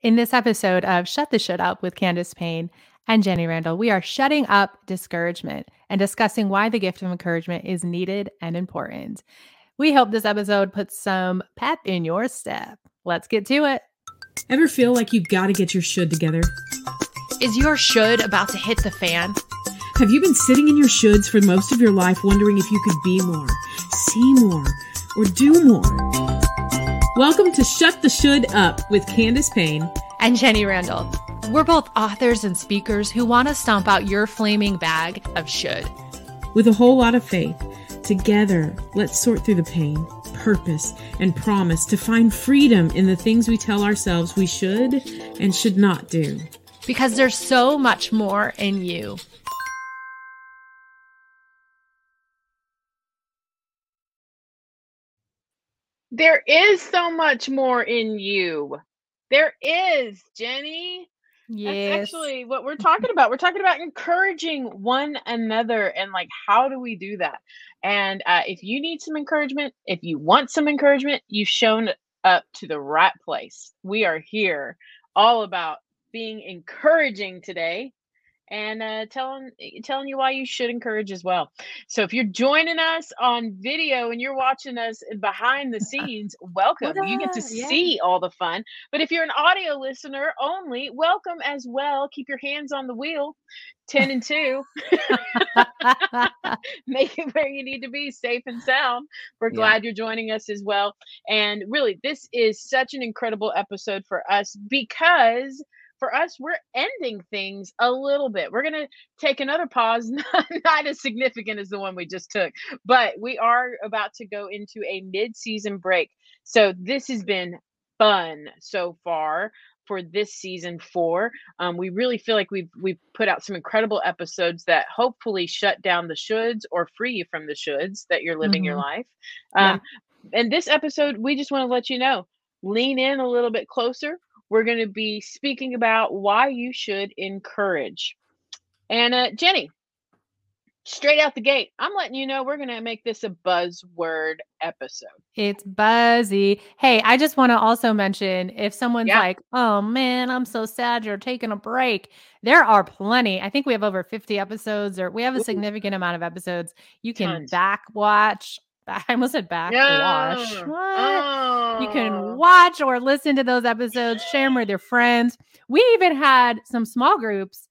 In this episode of Shut the Should Up with Candace Payne and Jenny Randle, we are shutting up discouragement and discussing why the gift of encouragement is needed and important. We hope this episode puts some pep in your step. Let's get to it. Ever feel like you've got to get your should together? Is your should about to hit the fan? Have you been sitting in your shoulds for most of your life wondering if you could be more, see more, or do more? Welcome to Shut the Should Up with Candace Payne and Jenny Randle. We're both authors and speakers who want to stomp out your flaming bag of should. With a whole lot of faith, together, let's sort through the pain, purpose, and promise to find freedom in the things we tell ourselves we should and should not do. Because there's so much more in you. There is so much more in you. There is, Jenny. Yes. That's actually what we're talking about. We're talking about encouraging one another and like how do we do that? And uh, if you need some encouragement, if you want some encouragement, you've shown up to the right place. We are here all about being encouraging today and uh, telling telling you why you should encourage as well. So if you're joining us on video and you're watching us behind the scenes, welcome. You get to yeah. see all the fun. But if you're an audio listener only, welcome as well. Keep your hands on the wheel. 10 and 2 make it where you need to be safe and sound we're glad yeah. you're joining us as well and really this is such an incredible episode for us because for us, we're ending things a little bit. We're going to take another pause, not, not, as significant as the one we just took, but we are about to go into a mid season break. So this has been fun so far for this season four. Um, we really feel like we've we've put out some incredible episodes that hopefully shut down the shoulds or free you from the shoulds that you're living mm-hmm. your life. Um, yeah. And this episode, we just want to let you know, lean in a little bit closer we're going to be speaking about why you should encourage. And uh, Jenny, straight out the gate, I'm letting you know we're going to make this a buzzword episode. It's buzzy. Hey, I just want to also mention if someone's yeah. like, oh man, I'm so sad you're taking a break, there are plenty. I think we have over 50 episodes, or we have a significant amount of episodes. You can Tons. back watch I almost said back watch. Oh. You can oh. watch or listen to those episodes, share them with your friends. We even had some small groups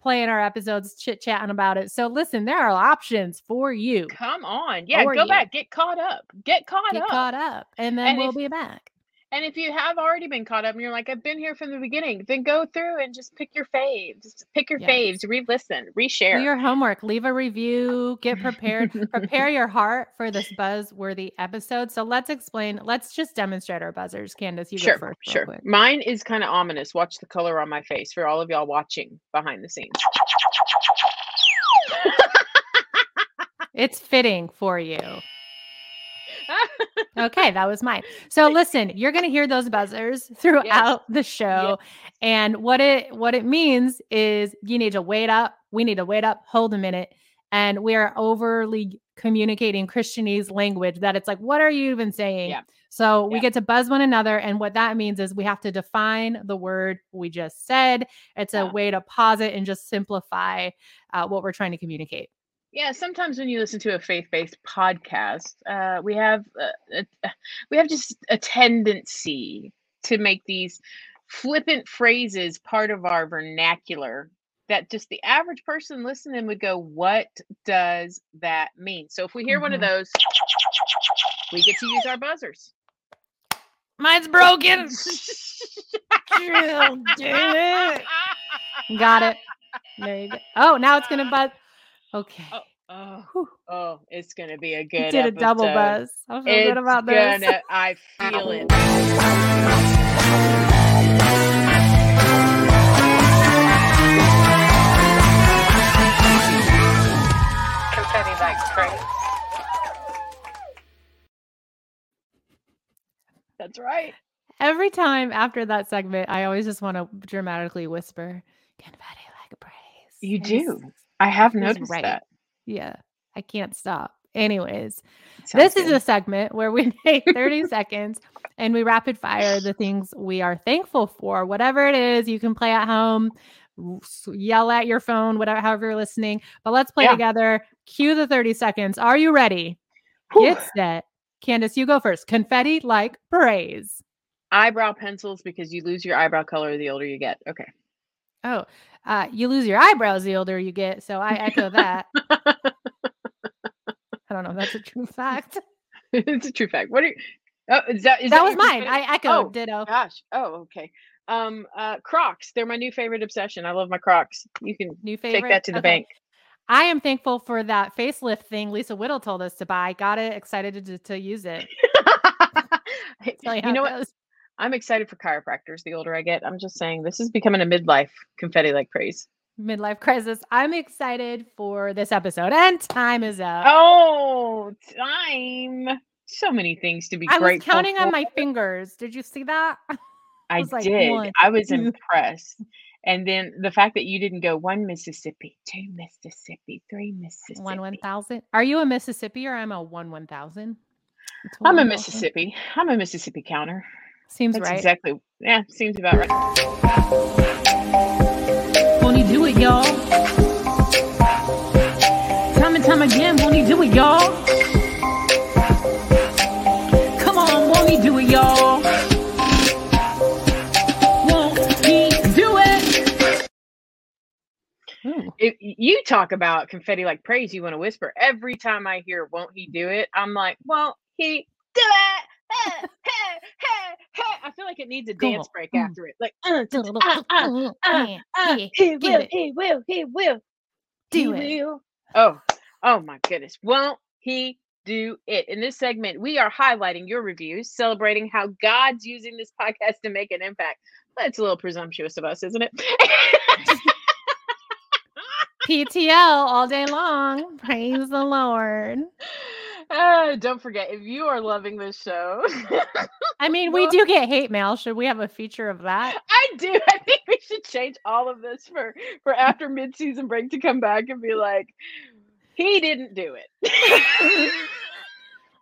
playing our episodes, chit chatting about it. So listen, there are options for you. Come on. Yeah, go you. back, get caught up. Get caught get up. caught up. And then and we'll if, be back. And if you have already been caught up and you're like, I've been here from the beginning, then go through and just pick your faves. Pick your yes. faves, re listen, reshare. Do your homework, leave a review, get prepared, prepare your heart for this buzzworthy episode. So let's explain, let's just demonstrate our buzzers. Candace, you sure, go first. Sure. Quick. Mine is kind of ominous. Watch the color on my face for all of y'all watching behind the scenes. it's fitting for you okay, that was mine. So listen, you're going to hear those buzzers throughout yes. the show. Yes. And what it what it means is you need to wait up. We need to wait up, hold a minute. And we are overly communicating Christianese language that it's like, what are you even saying? Yeah. So we yeah. get to buzz one another. And what that means is we have to define the word we just said. It's a way to pause it and just simplify uh, what we're trying to communicate. Yeah, sometimes when you listen to a faith-based podcast, uh, we have uh, a, we have just a tendency to make these flippant phrases part of our vernacular that just the average person listening would go, "What does that mean?" So if we hear mm-hmm. one of mm-hmm. those, we get to use our buzzers. Mine's broken. Got it. There you go. Oh, now it's gonna buzz. Oh, okay. Oh, oh, oh, it's gonna be a good. You did episode. a double buzz. I feel it's good about this. Gonna, I feel it. Confetti likes praise. That's right. Every time after that segment, I always just want to dramatically whisper, "Confetti like praise." You do. I have noticed right. that. Yeah, I can't stop. Anyways, this good. is a segment where we take 30 seconds and we rapid fire the things we are thankful for. Whatever it is, you can play at home, yell at your phone, whatever, however you're listening. But let's play yeah. together. Cue the 30 seconds. Are you ready? Whew. Get set. Candace, you go first. Confetti like praise. Eyebrow pencils because you lose your eyebrow color the older you get. Okay. Oh, uh, you lose your eyebrows the older you get. So I echo that. I don't know. if That's a true fact. it's a true fact. What are you? Oh, is that is that, that was mine? I echoed. Oh, ditto. Gosh. Oh, okay. Um, uh, Crocs. They're my new favorite obsession. I love my Crocs. You can new favorite? take that to the okay. bank. I am thankful for that facelift thing Lisa Whittle told us to buy. Got it. Excited to, to use it. you, you know what? I'm excited for chiropractors the older I get. I'm just saying this is becoming a midlife confetti like praise midlife crisis. I'm excited for this episode, and time is up. Oh, time! So many things to be. I was counting for. on my fingers. Did you see that? I, I like, did. One, I was two. impressed. And then the fact that you didn't go one Mississippi, two Mississippi, three Mississippi, one one thousand. Are you a Mississippi or I'm a one one thousand? I'm a Mississippi. I'm a Mississippi counter. Seems That's right. Exactly. Yeah, seems about right Won't he do it, y'all. Time and time again, won't he do it, y'all? Come on, won't he do it, y'all? Won't he do it? If you talk about confetti like praise, you want to whisper. Every time I hear "Won't he do it?" I'm like, "Won't he do it?" I feel like it needs a dance break mm. after it. Like, uh, uh, uh, uh, uh, he will, he will, he will, do he it. Will. Oh, oh my goodness. Won't he do it? In this segment, we are highlighting your reviews, celebrating how God's using this podcast to make an impact. That's a little presumptuous of us, isn't it? PTL all day long. Praise the Lord. Uh, don't forget if you are loving this show. I mean, we do get hate mail. Should we have a feature of that? I do. I think we should change all of this for for after mid-season break to come back and be like, he didn't do it.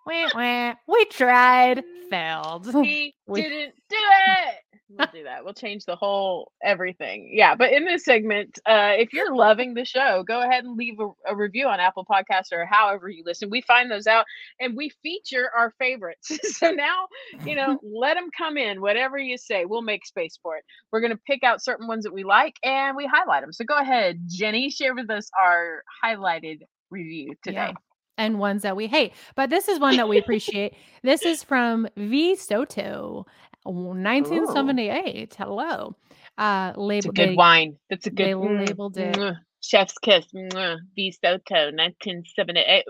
wah. We tried, failed. He we... didn't do it we'll do that. We'll change the whole everything. Yeah, but in this segment, uh, if you're loving the show, go ahead and leave a, a, review on Apple Podcasts or however you listen. We find those out and we feature our favorites. so now, you know, let them come in. Whatever you say, we'll make space for it. We're going to pick out certain ones that we like and we highlight them. So go ahead, Jenny, share with us our highlighted review today. Yeah and ones that we hate. But this is one that we appreciate. this is from V Soto. 1978. Ooh. Hello. Uh, labeled. good they, wine. That's a good. They mm, labeled it. Mm, chef's kiss. Mm, B Soto, 1978.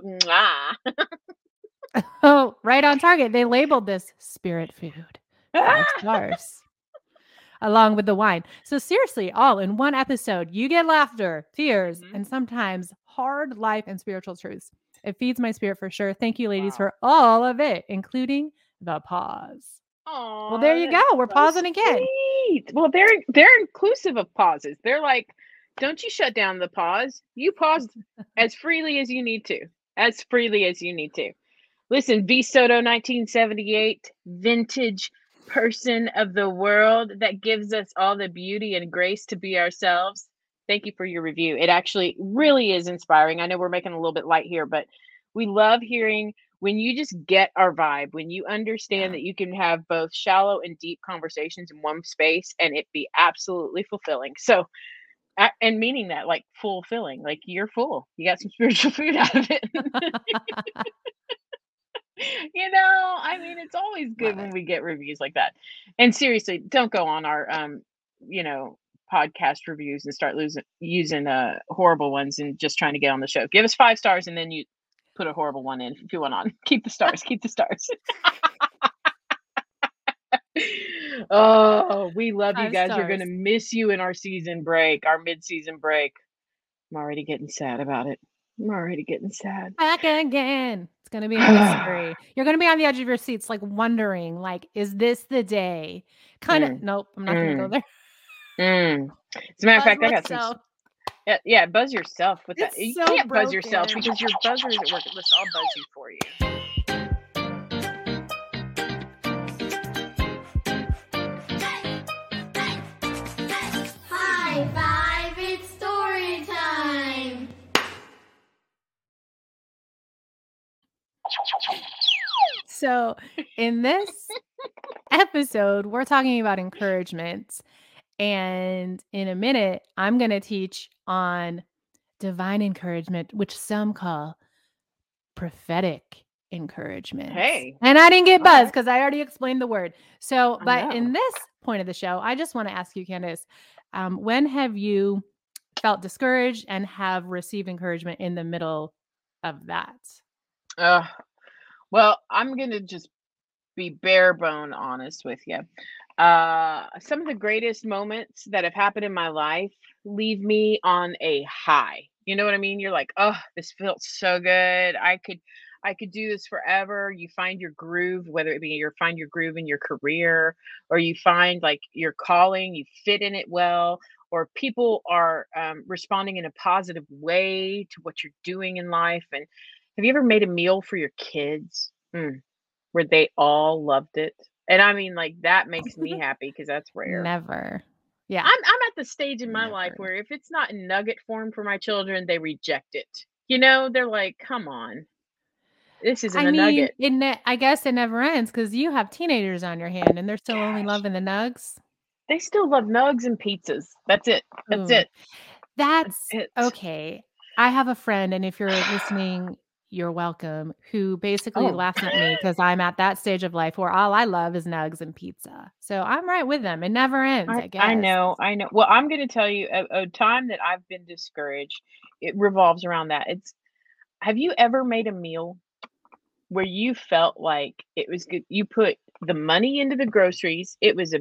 oh, right on target. They labeled this spirit food. Five stars. Along with the wine. So, seriously, all in one episode, you get laughter, tears, mm-hmm. and sometimes hard life and spiritual truths. It feeds my spirit for sure. Thank you, ladies, wow. for all of it, including the pause. Aww, well, there you go. We're so pausing again. Sweet. Well, they're they're inclusive of pauses. They're like, don't you shut down the pause. You pause as freely as you need to. As freely as you need to. Listen, V Soto 1978, vintage person of the world that gives us all the beauty and grace to be ourselves. Thank you for your review. It actually really is inspiring. I know we're making a little bit light here, but we love hearing when you just get our vibe, when you understand that you can have both shallow and deep conversations in one space and it be absolutely fulfilling. So, and meaning that like fulfilling, like you're full, you got some spiritual food out of it. you know, I mean, it's always good when we get reviews like that. And seriously, don't go on our, um, you know, podcast reviews and start losing using uh horrible ones and just trying to get on the show. Give us five stars and then you put a horrible one in if you want on. Keep the stars. keep the stars. oh, we love you guys. Stars. We're gonna miss you in our season break, our mid-season break. I'm already getting sad about it. I'm already getting sad. Back again. It's gonna be a mystery. You're gonna be on the edge of your seats, like wondering, like, is this the day? Kind of. Mm. Nope. I'm not mm. gonna go mm. there. Mm. As a matter of fact, I got some. Yeah, yeah, buzz yourself with that. It's You so can't buzz yourself because your buzzer isn't working. Let's all buzz you for you. High five, it's story time. So, in this episode, we're talking about encouragement. And in a minute, I'm going to teach on divine encouragement, which some call prophetic encouragement. Hey. And I didn't get buzzed because I already explained the word. So, but in this point of the show, I just want to ask you, Candace, um, when have you felt discouraged and have received encouragement in the middle of that? Uh, well, I'm gonna just be bare bone honest with you. Uh, some of the greatest moments that have happened in my life leave me on a high. You know what I mean? You're like, oh, this felt so good. I could, I could do this forever. You find your groove, whether it be you find your groove in your career, or you find like your calling, you fit in it well, or people are um, responding in a positive way to what you're doing in life. And have you ever made a meal for your kids mm, where they all loved it? And I mean, like that makes me happy because that's rare. Never. Yeah. I'm I'm at the stage in my life where if it's not in nugget form for my children, they reject it. You know, they're like, "Come on, this isn't I a mean, nugget." it ne- I guess it never ends because you have teenagers on your hand and they're still only loving the nugs. They still love nugs and pizzas. That's it. That's Ooh. it. That's it. okay. I have a friend, and if you're listening, you're welcome, who basically Oh. laughs at me because I'm at that stage of life where all I love is nugs and pizza. So I'm right with them. It never ends, I, I, guess. I know, I know. Well, I'm going to tell you a, a time that I've been discouraged. It revolves around that. It's have you ever made a meal where you felt like it was good? You put the money into the groceries. It was a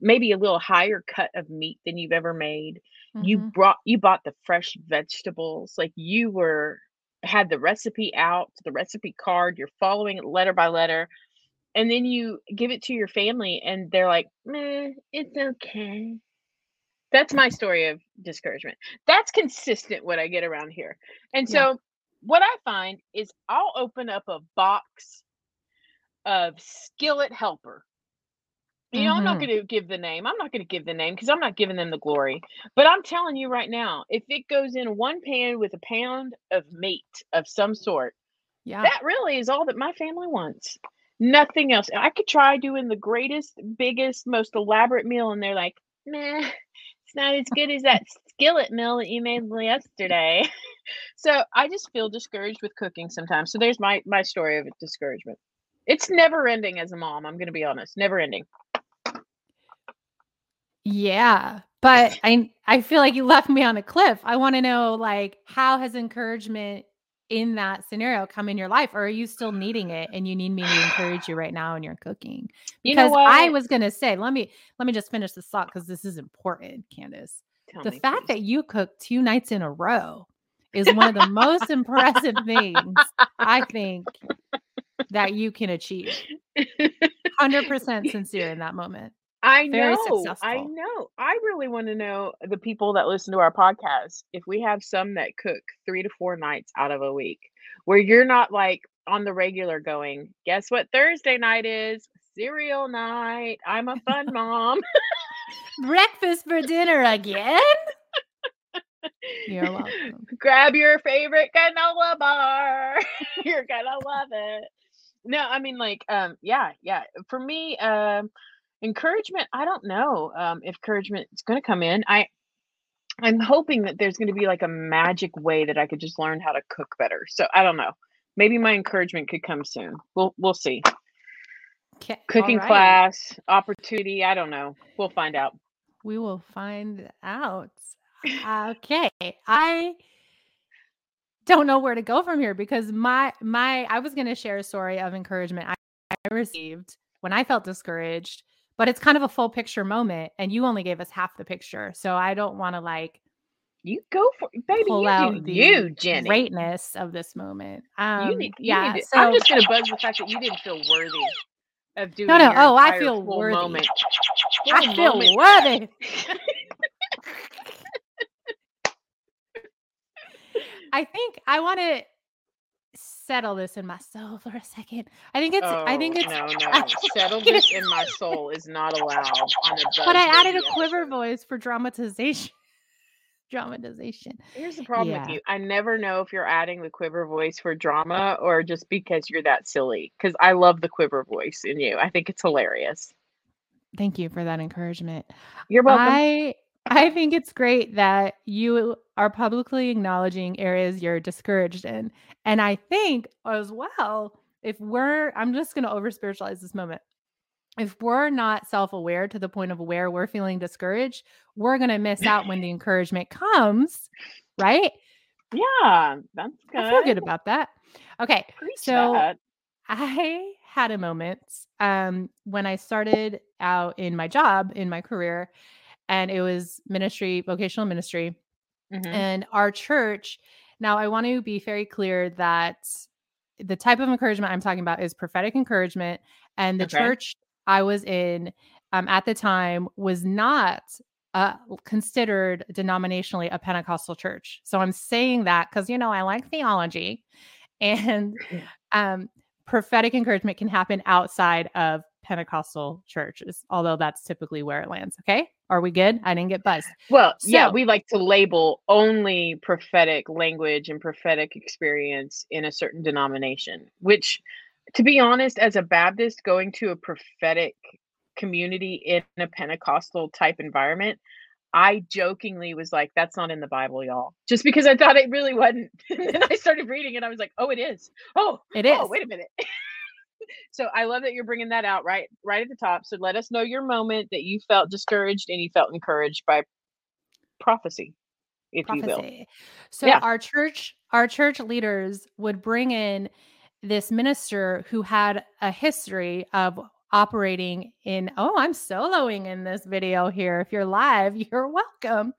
maybe a little higher cut of meat than you've ever made. You Mhm. brought you bought the fresh vegetables. Like you were had the recipe out, the recipe card. You're following it letter by letter, and then you give it to your family, and they're like, "Meh, it's okay." That's my story of discouragement. That's consistent what I get around here. And Yeah. so what I find is I'll open up a box of skillet helper. You know, I'm not Mhm. going to give the name. I'm not going to give the name because I'm not giving them the glory. But I'm telling you right now, if it goes in one pan with a pound of meat of some sort, Yeah. that really is all that my family wants. Nothing else. I could try doing the greatest, biggest, most elaborate meal, and they're like, "Meh, it's not as good as that skillet meal that you made yesterday." so I just feel discouraged with cooking sometimes. So there's my my story of discouragement. It's never ending as a mom. I'm going to be honest, never ending. Yeah. But I I feel like you left me on a cliff. I want to know like how has encouragement in that scenario come in your life or are you still needing it and you need me to encourage you right now in your cooking? You know Because I was going to say, let me let me just finish this thought cuz this is important, Candace. Tell the me, fact please. that you cooked two nights in a row is one of the most impressive things I think that you can achieve. 100% sincere in that moment. I Very know. I know. I really want to know the people that listen to our podcast if we have some that cook three to four nights out of a week where you're not like on the regular going, guess what Thursday night is? Cereal night. I'm a fun mom. Breakfast for dinner again? You're welcome. Grab your favorite granola bar. You're gonna love it. No, I mean like um yeah, yeah. For me, um encouragement, I don't know um if encouragement is gonna come in. I I'm hoping that there's gonna be like a magic way that I could just learn how to cook better. So I don't know. Maybe my encouragement could come soon. We'll we'll see. 'Kay, all Cooking right. class, opportunity, I don't know. We'll find out. We will find out. Okay. I don't know where to go from here because my my I was going to share a story of encouragement I, I received when I felt discouraged, but it's kind of a full picture moment and you only gave us half the picture. So I don't want to like You go for baby, pull you out do the you, Jenny. greatness of this moment. Um You need, you yeah, to, so I'm just gonna buzz the fact that you didn't feel worthy of doing. No, no. Oh, I entire feel worthy. I feel worthy. I think I want to settle this in my soul for a second. I think it's. Oh, I think it's. no, no. Settle this in my soul is not allowed on a But I added a quiver episode. voice for dramatization. dramatization. Here's the problem with you. I never know if you're adding the quiver voice for drama or just because you're that silly. Because I love the quiver voice in you. I think it's hilarious. Thank you for that encouragement. You're welcome. I I think it's great that you are publicly acknowledging areas you're discouraged in. And I think as well, if we're I'm just going to over spiritualize this moment. If we're not self-aware to the point of where we're feeling discouraged, we're going to miss out when the encouragement comes, right? yeah, that's good. I feel good about that. Okay. So- that. I had a moment um, when I started out in my job, in my career, and it was ministry, vocational ministry. Mhm. And our church, now I want to be very clear that the type of encouragement I'm talking about is prophetic encouragement. And the Okay. church I was in um, at the time was not uh, considered denominationally a Pentecostal church. So I'm saying that because, you know, I like theology. And um, prophetic encouragement can happen outside of Pentecostal churches, although that's typically where it lands. Okay. Are we good? I didn't get buzzed. Well, yeah, we like to label only prophetic language and prophetic experience in a certain denomination, which, to be honest, as a Baptist, going to a prophetic community in a Pentecostal type environment, I jokingly was like, that's not in the Bible, y'all. Just because I thought it really wasn't. and then I started reading it. I was like, oh, it is. Oh, It oh, is. oh, wait a minute. so I love that you're bringing that out right right at the top. So let us know your moment that you felt discouraged and you felt encouraged by prophecy, if you will. prophecy. So Yeah. our church, our church leaders would bring in this minister who had a history of operating in oh i'm soloing in this video here if you're live you're welcome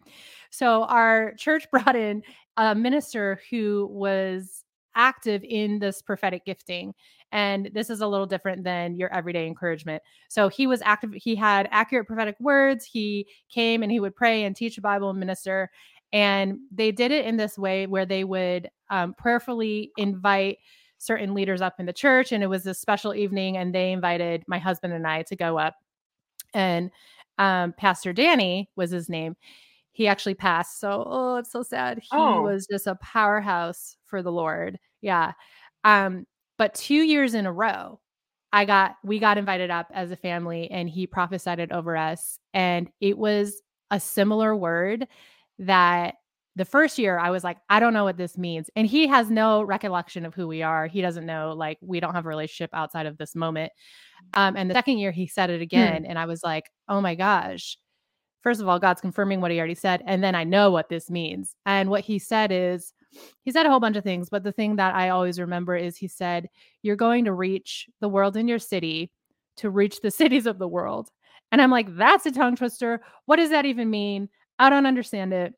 so our church brought in a minister who was active in this prophetic gifting and this is a little different than your everyday encouragement so he was active he had accurate prophetic words he came and he would pray and teach the bible and minister and they did it in this way where they would um, prayerfully invite certain leaders up in the church. And it was a special evening, and they invited my husband and I to go up. And um, Pastor Danny was his name. He actually passed. So, oh, it's so sad. He Oh. was just a powerhouse for the Lord. Yeah. Um, but two years in a row, I got we got invited up as a family and he prophesied it over us. And it was a similar word that the first year I was like, I don't know what this means. And he has no recollection of who we are. He doesn't know, like, we don't have a relationship outside of this moment. Um, and the second year he said it again. And I was like, oh my gosh. First of all, God's confirming what he already said. And then I know what this means. And what he said is, he said a whole bunch of things, but the thing that I always remember is he said, You're going to reach the world in your city to reach the cities of the world. And I'm like, That's a tongue twister. What does that even mean? I don't understand it.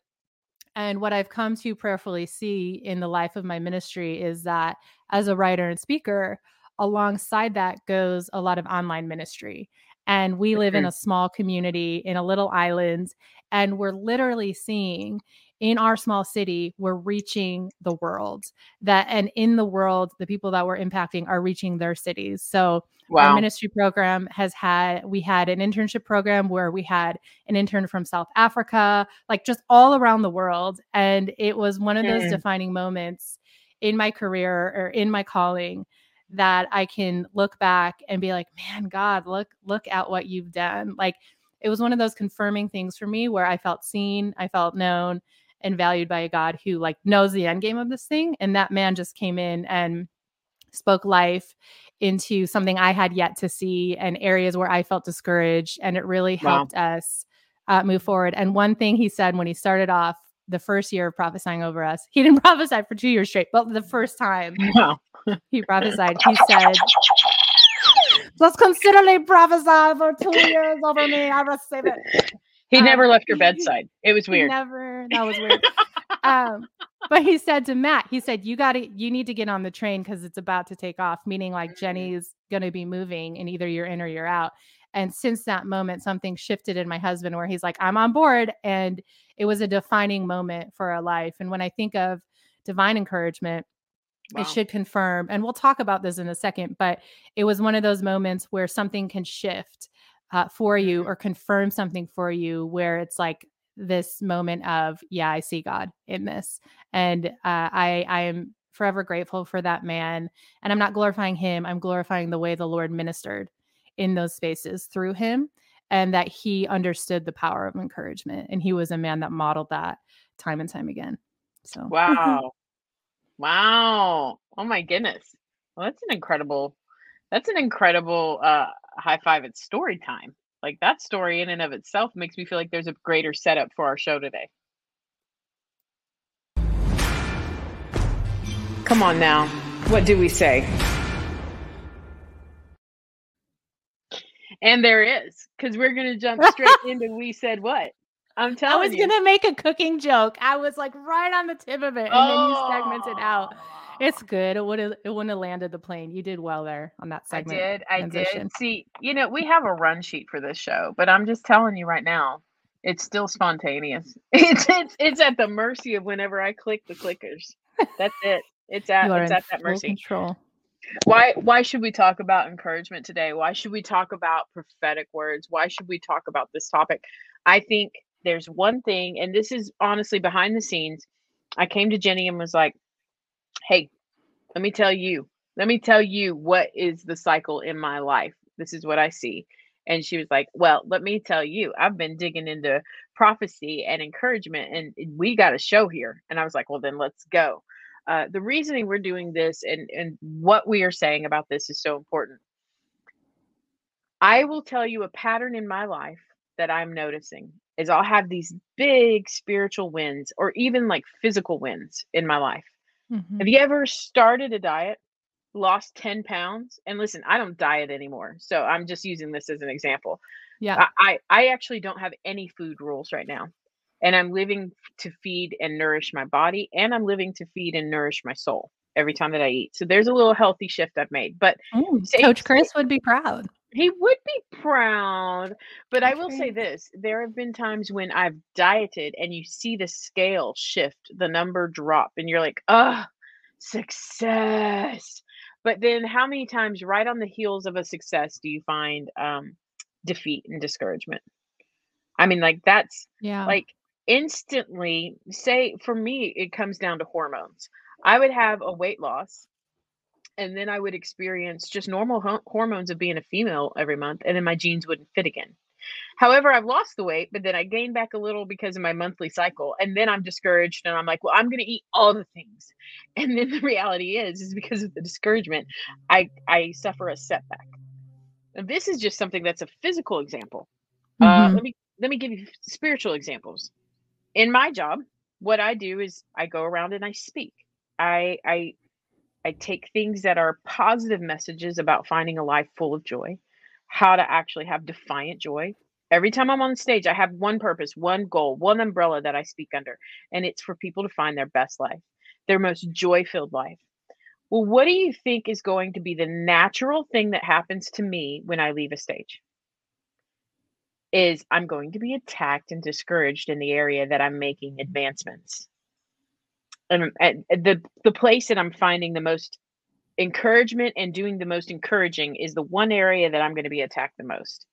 And what I've come to prayerfully see in the life of my ministry is that as a writer and speaker, alongside that goes a lot of online ministry. And we live in a small community in a little island, and we're literally seeing in our small city, we're reaching the world. That and in the world, the people that we're impacting are reaching their cities. So our ministry program has had we had an internship program where we had an intern from South Africa, like just all around the world. And it was one of those Mm. defining moments in my career or in my calling that I can look back and be like, man, God, look, look at what you've done. Like it was one of those confirming things for me where I felt seen, I felt known and valued by a God who like knows the end game of this thing. And that man just came in and spoke life into something I had yet to see and areas where I felt discouraged. And it really Wow. helped us uh, move forward. And one thing he said when he started off the first year of prophesying over us, he didn't prophesy for two years straight, but the first time Wow. he prophesied, he said, Just considerably prophesy for two years over me. I receive it. He Um, never left your bedside. It was weird. Never. That was weird. um, but he said to Matt, he said, "You got to, you need to get on the train because it's about to take off." Meaning, like Jenny's going to be moving, and either you're in or you're out. And since that moment, something shifted in my husband where he's like, "I'm on board," and it was a defining moment for our life. And when I think of divine encouragement wow. it should confirm and we'll talk about this in a second but it was one of those moments where something can shift uh, for you mm-hmm. or confirm something for you where it's like this moment of yeah i see god in this and uh, i i am forever grateful for that man and i'm not glorifying him i'm glorifying the way the lord ministered in those spaces through him and that he understood the power of encouragement and he was a man that modeled that time and time again so. Wow. Wow. Oh my goodness. Well that's an incredible that's an incredible uh high five at story time like that story in and of itself makes me feel like there's a greater setup for our show today. Come on now. What do we say? And there is, because we're going to jump straight into We Said What. I'm telling you. I was going to make a cooking joke. I was like right on the tip of it. And oh. then you segmented out. It's good. It would have it wouldn't have landed the plane. You did well there on that segment. I did. I transition. did. See, you know, we have a run sheet for this show, but I'm just telling you right now, it's still spontaneous. It's it's it's at the mercy of whenever I click the clickers. That's it. It's at it's at that mercy. Control. Why why should we talk about encouragement today? Why should we talk about prophetic words? Why should we talk about this topic? I think there's one thing, and this is honestly behind the scenes. I came to Jenny and was like, hey, let me tell you, let me tell you what is the cycle in my life. This is what I see. And she was like, Well, let me tell you, I've been digging into prophecy and encouragement, and we got a show here. And I was like, Well, then let's go. Uh, the reasoning we're doing this and, and what we are saying about this is so important. I will tell you a pattern in my life that I'm noticing is I'll have these big spiritual wins or even like physical wins in my life. Mm-hmm. Have you ever started a diet, lost 10 pounds? And listen, I don't diet anymore. So I'm just using this as an example. Yeah. I, I actually don't have any food rules right now. And I'm living to feed and nourish my body, and I'm living to feed and nourish my soul every time that I eat. So there's a little healthy shift I've made. But mm, Coach Chris would be proud. He would be proud. But I will say this there have been times when I've dieted and you see the scale shift, the number drop, and you're like, oh, success. But then how many times right on the heels of a success do you find um, defeat and discouragement? I mean, like that's yeah, like instantly say for me, it comes down to hormones. I would have a weight loss and then I would experience just normal ho- hormones of being a female every month, and then my jeans wouldn't fit again. However, I've lost the weight, but then I gained back a little because of my monthly cycle, and then I'm discouraged, and I'm like, well, I'm going to eat all the things, and then the reality is, is because of the discouragement, I I suffer a setback. And this is just something that's a physical example. Uh, mm-hmm. Uh, let me let me give you spiritual examples. In my job, what I do is I go around and I speak. I I I take things that are positive messages about finding a life full of joy, how to actually have defiant joy. Every time I'm on stage, I have one purpose, one goal, one umbrella that I speak under, and it's for people to find their best life, their most joy filled life. Well, what do you think is going to be the natural thing that happens to me when I leave a stage? Is I'm going to be attacked and discouraged in the area that I'm making advancements and, and the the place that I'm finding the most encouragement and doing the most encouraging is the one area that I'm going to be attacked the most.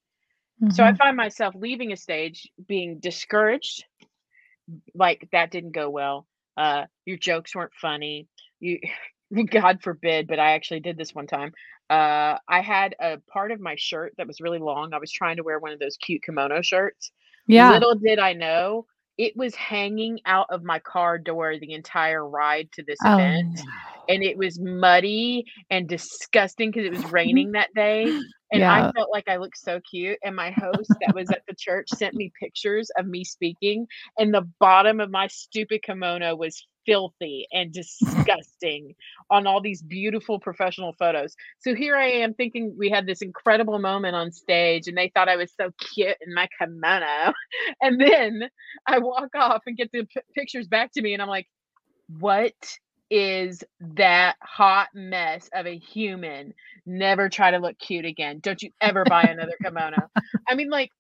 Mm-hmm. So I mm-hmm. find myself leaving a stage being discouraged, like that didn't go well. Uh, your jokes weren't funny. You, God forbid, but I actually did this one time. Uh, I had a part of my shirt that was really long. I was trying to wear one of those cute kimono shirts. Yeah. Little did I know it was hanging out of my car door the entire ride to this oh, event. And it was muddy and disgusting because it was mm-hmm. raining that day. And yeah. I felt like I looked so cute. And my host that was at the church sent me pictures of me speaking. And the bottom of my stupid kimono was filthy and disgusting on all these beautiful professional photos. So here I am thinking we had this incredible moment on stage and they thought I was so cute in my kimono. And then I walk off and get the p- pictures back to me and I'm like, what is that hot mess of a human? Never try to look cute again. Don't you ever buy another kimono. I mean, like,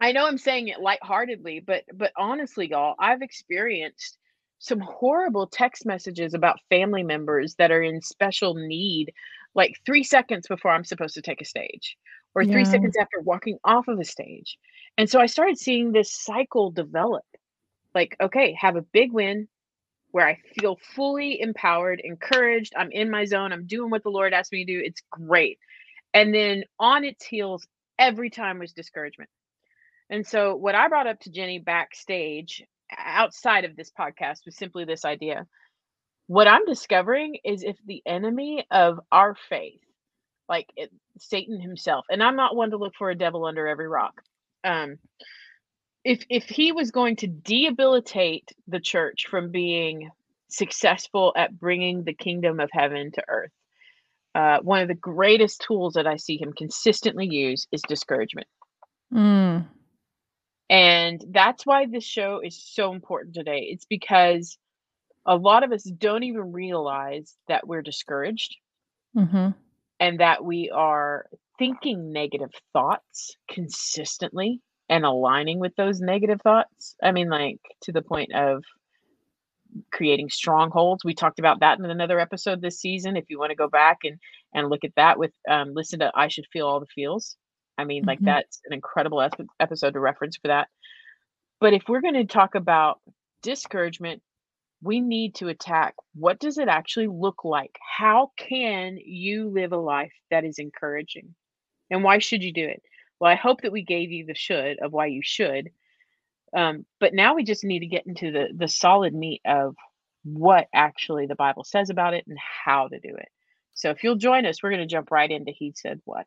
I know I'm saying it lightheartedly, but but honestly, y'all, I've experienced some horrible text messages about family members that are in special need like 3 seconds before I'm supposed to take a stage or 3 Yeah. seconds after walking off of a stage. And so I started seeing this cycle develop. Like, okay, have a big win where I feel fully empowered, encouraged, I'm in my zone, I'm doing what the Lord asked me to do. It's great. And then on its heels every time was discouragement. And so what I brought up to Jenny backstage outside of this podcast was simply this idea. What I'm discovering is if the enemy of our faith, like it, Satan himself, and I'm not one to look for a devil under every rock. Um, if if he was going to debilitate the church from being successful at bringing the kingdom of heaven to earth, uh, one of the greatest tools that I see him consistently use is discouragement. Mm. And that's why this show is so important today. It's because a lot of us don't even realize that we're discouraged hmm and that we are thinking negative thoughts consistently and aligning with those negative thoughts. I mean, like to the point of creating strongholds. We talked about that in another episode this season. If you want to go back and and look at that with um, listen to I should feel all the feels. I mean, like Mhm. that's an incredible ep- episode to reference for that. But if we're going to talk about discouragement, we need to attack what does it actually look like? How can you live a life that is encouraging? And why should you do it? Well, I hope that we gave you the should of why you should. Um, but now we just need to get into the the solid meat of what actually the Bible says about it and how to do it. So if you'll join us, we're going to jump right into He Said What.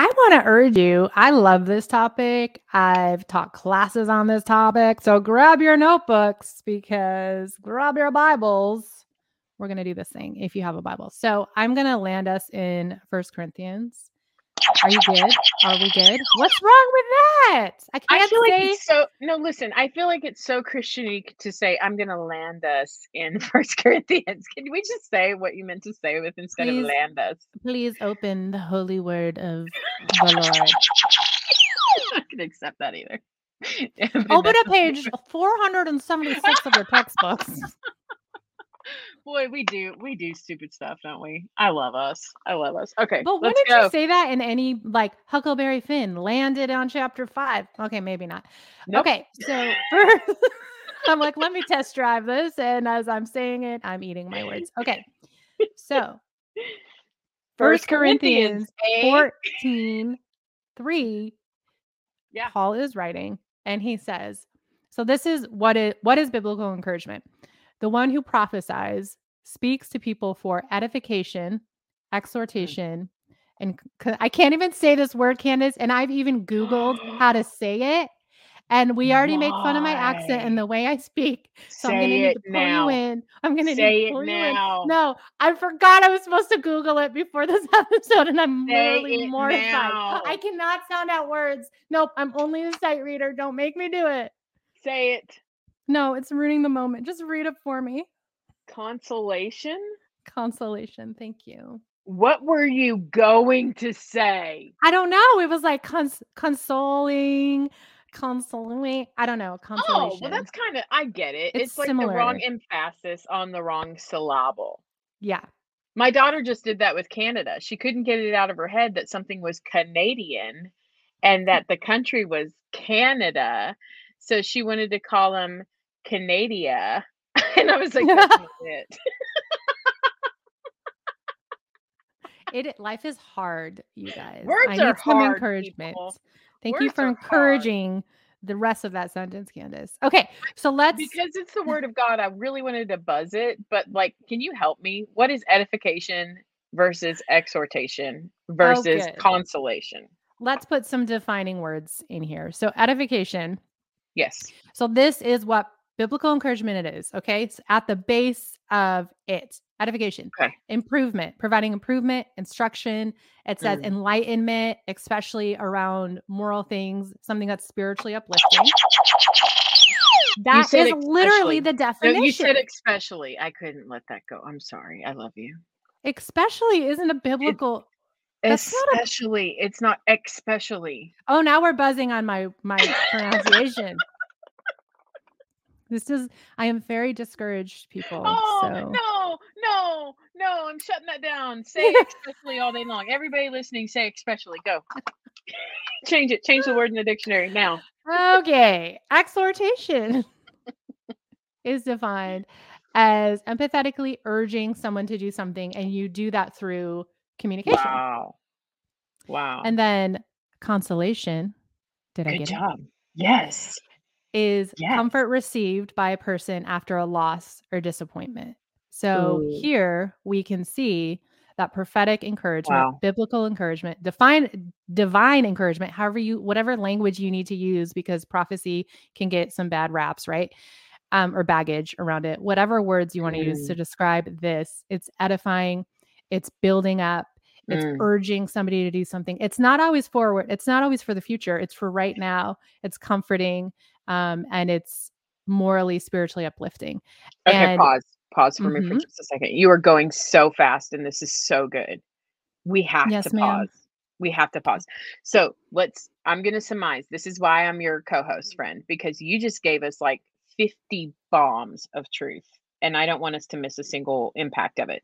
I want to urge you. I love this topic. I've taught classes on this topic. So grab your notebooks because grab your Bibles. We're going to do this thing if you have a Bible. So I'm going to land us in First Corinthians. Are you good? Are we good? What's wrong with that? I I can't feel like it's so no. Listen, I feel like it's so Christianique to say I'm going to land us in First Corinthians. Can we just say what you meant to say with instead Please. of land us? Please open the holy word of the Lord. I can accept that either. Open up page 476 of your textbooks. Boy, we do we do stupid stuff, don't we? I love us. I love us. Okay, But wouldn't go. you say that in any like Huckleberry Finn landed on chapter five? Okay, maybe not. Nope. Okay, so first, I'm like, let me test drive this, and as I'm saying it, I'm eating my words. Okay, so First Corinthians eh? 14, 3, Yeah. Paul is writing, and he says, so this is what is what is biblical encouragement? The one who prophesies speaks to people for edification, mm. exhortation, and c- I can't even say this word, Candace, and I've even Googled how to say it. And we already make fun of my accent and the way I speak. So I'm gonna Say need it to pull now. you in. I'm gonna need Say to it pull you now. in. No, I forgot I was supposed to Google it before this episode, and I'm Say literally mortified. now. I cannot sound out words. Nope, I'm only a sight reader. Don't make me do it. Say it. No, it's ruining the moment. Just read it for me. Consolation. Consolation. Thank you. What were you going to say? I don't know. It was like cons- consoling, consoling. I don't know. Consolation. Oh, well, that's kind of I get it. It's It's, like the wrong emphasis on the wrong syllable. yeah. My daughter just did that with Canada. She couldn't get it out of her head that something was Canadian and hmm. that the country was Canada. So she wanted to call them Canadia. And I was like, that's not it. It life is hard, you guys. Words I are need some hard, encouragement. people. Thank you for are hard. encouraging the rest of that sentence, Candace. Okay, so let's Because it's the word of God, I really wanted to buzz it, but like, can you help me? What is edification versus exhortation oh, versus good. consolation? let's put some defining words in here. So edification. Yes. So this is what biblical encouragement it is. Okay. It's at the base of it. Edification, Okay. improvement, providing improvement, instruction. It says Mm. enlightenment, especially around moral things, something that's spiritually uplifting. That is literally especially. the No, definition. you said especially. I couldn't let that go. I'm sorry. I love you. especially isn't a biblical. That's not a- Especially. It's not especially. Oh, now we're buzzing on my my pronunciation. This is I am very discouraged, people. Oh so no, no, no! I'm shutting that down. Say especially all day long. Everybody listening, say especially. Go. change it. Change the word in the dictionary now. okay. Exhortation is defined as empathetically urging someone to do something, and you do that through communication. Wow. Wow. And then consolation. Did I good get it? job. Yes. Is Yes. comfort received by a person after a loss or disappointment. So Ooh. here we can see that prophetic encouragement, Wow. biblical encouragement, define divine encouragement, however you whatever language you need to use because prophecy can get some bad raps, right? Um, or baggage around it. Whatever words you want to use to describe this, it's edifying, it's building up, it's Mm. urging somebody to do something. It's not always forward, it's not always for the future, it's for right now. It's comforting um, and it's morally, spiritually uplifting. Okay, And- pause. Pause for me for Mhm. just a second. You are going so fast, and this is so good. We have Yes, to ma'am. pause. We have to pause. So let's. I'm going to surmise. This is why I'm your co-host friend because you just gave us like 50 bombs of truth, and I don't want us to miss a single impact of it.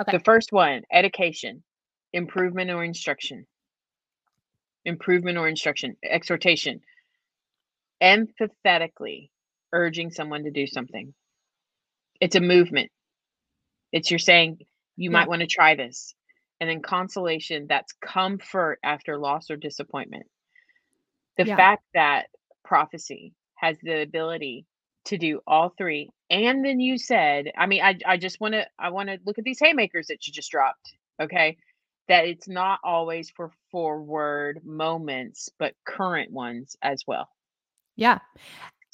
Okay. The first one: education, improvement or instruction. Improvement or instruction, exhortation, empathetically urging someone to do something. It's a movement. It's you're saying you Yeah. might want to try this. And then consolation, that's comfort after loss or disappointment. The Yeah. fact that prophecy has the ability to do all three. And then you said, I mean, I, I just want to, I want to look at these haymakers that you just dropped. Okay. That it's not always for forward moments, but current ones as well. Yeah.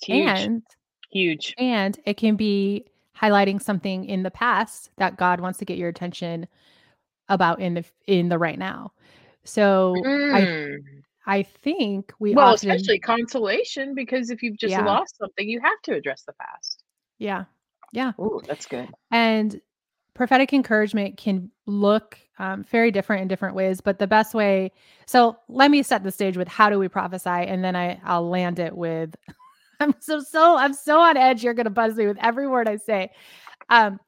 Huge. And huge. and it can be highlighting something in the past that God wants to get your attention about in the in the right now. So I Mm. I think we well, often especially consolation, because if you've just Yeah. lost something, you have to address the past. yeah. Yeah. Ooh, that's good. And prophetic encouragement can look um, very different in different ways, but the best way. So let me set the stage with how do we prophesy, and then I I'll land it with. I'm so so I'm so on edge. You're gonna buzz me with every word I say. Um,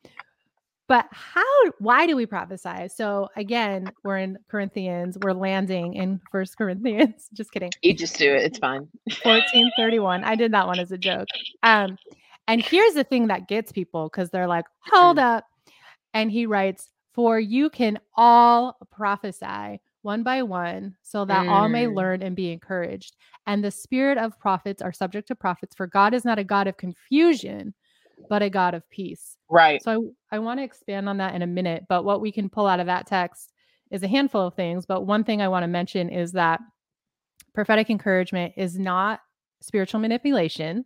but how? Why do we prophesy? So again, we're in Corinthians. We're landing in First Corinthians. Just kidding. You just do it. It's fine. 1431. I did that one as a joke. Um, and here's the thing that gets people because they're like, hold up. And he writes, For you can all prophesy one by one, so that all may Mm. learn and be encouraged. And the spirit of prophets are subject to prophets, for God is not a God of confusion, but a God of peace. Right. So I, I want to expand on that in a minute, but what we can pull out of that text is a handful of things. But one thing I want to mention is that prophetic encouragement is not spiritual manipulation.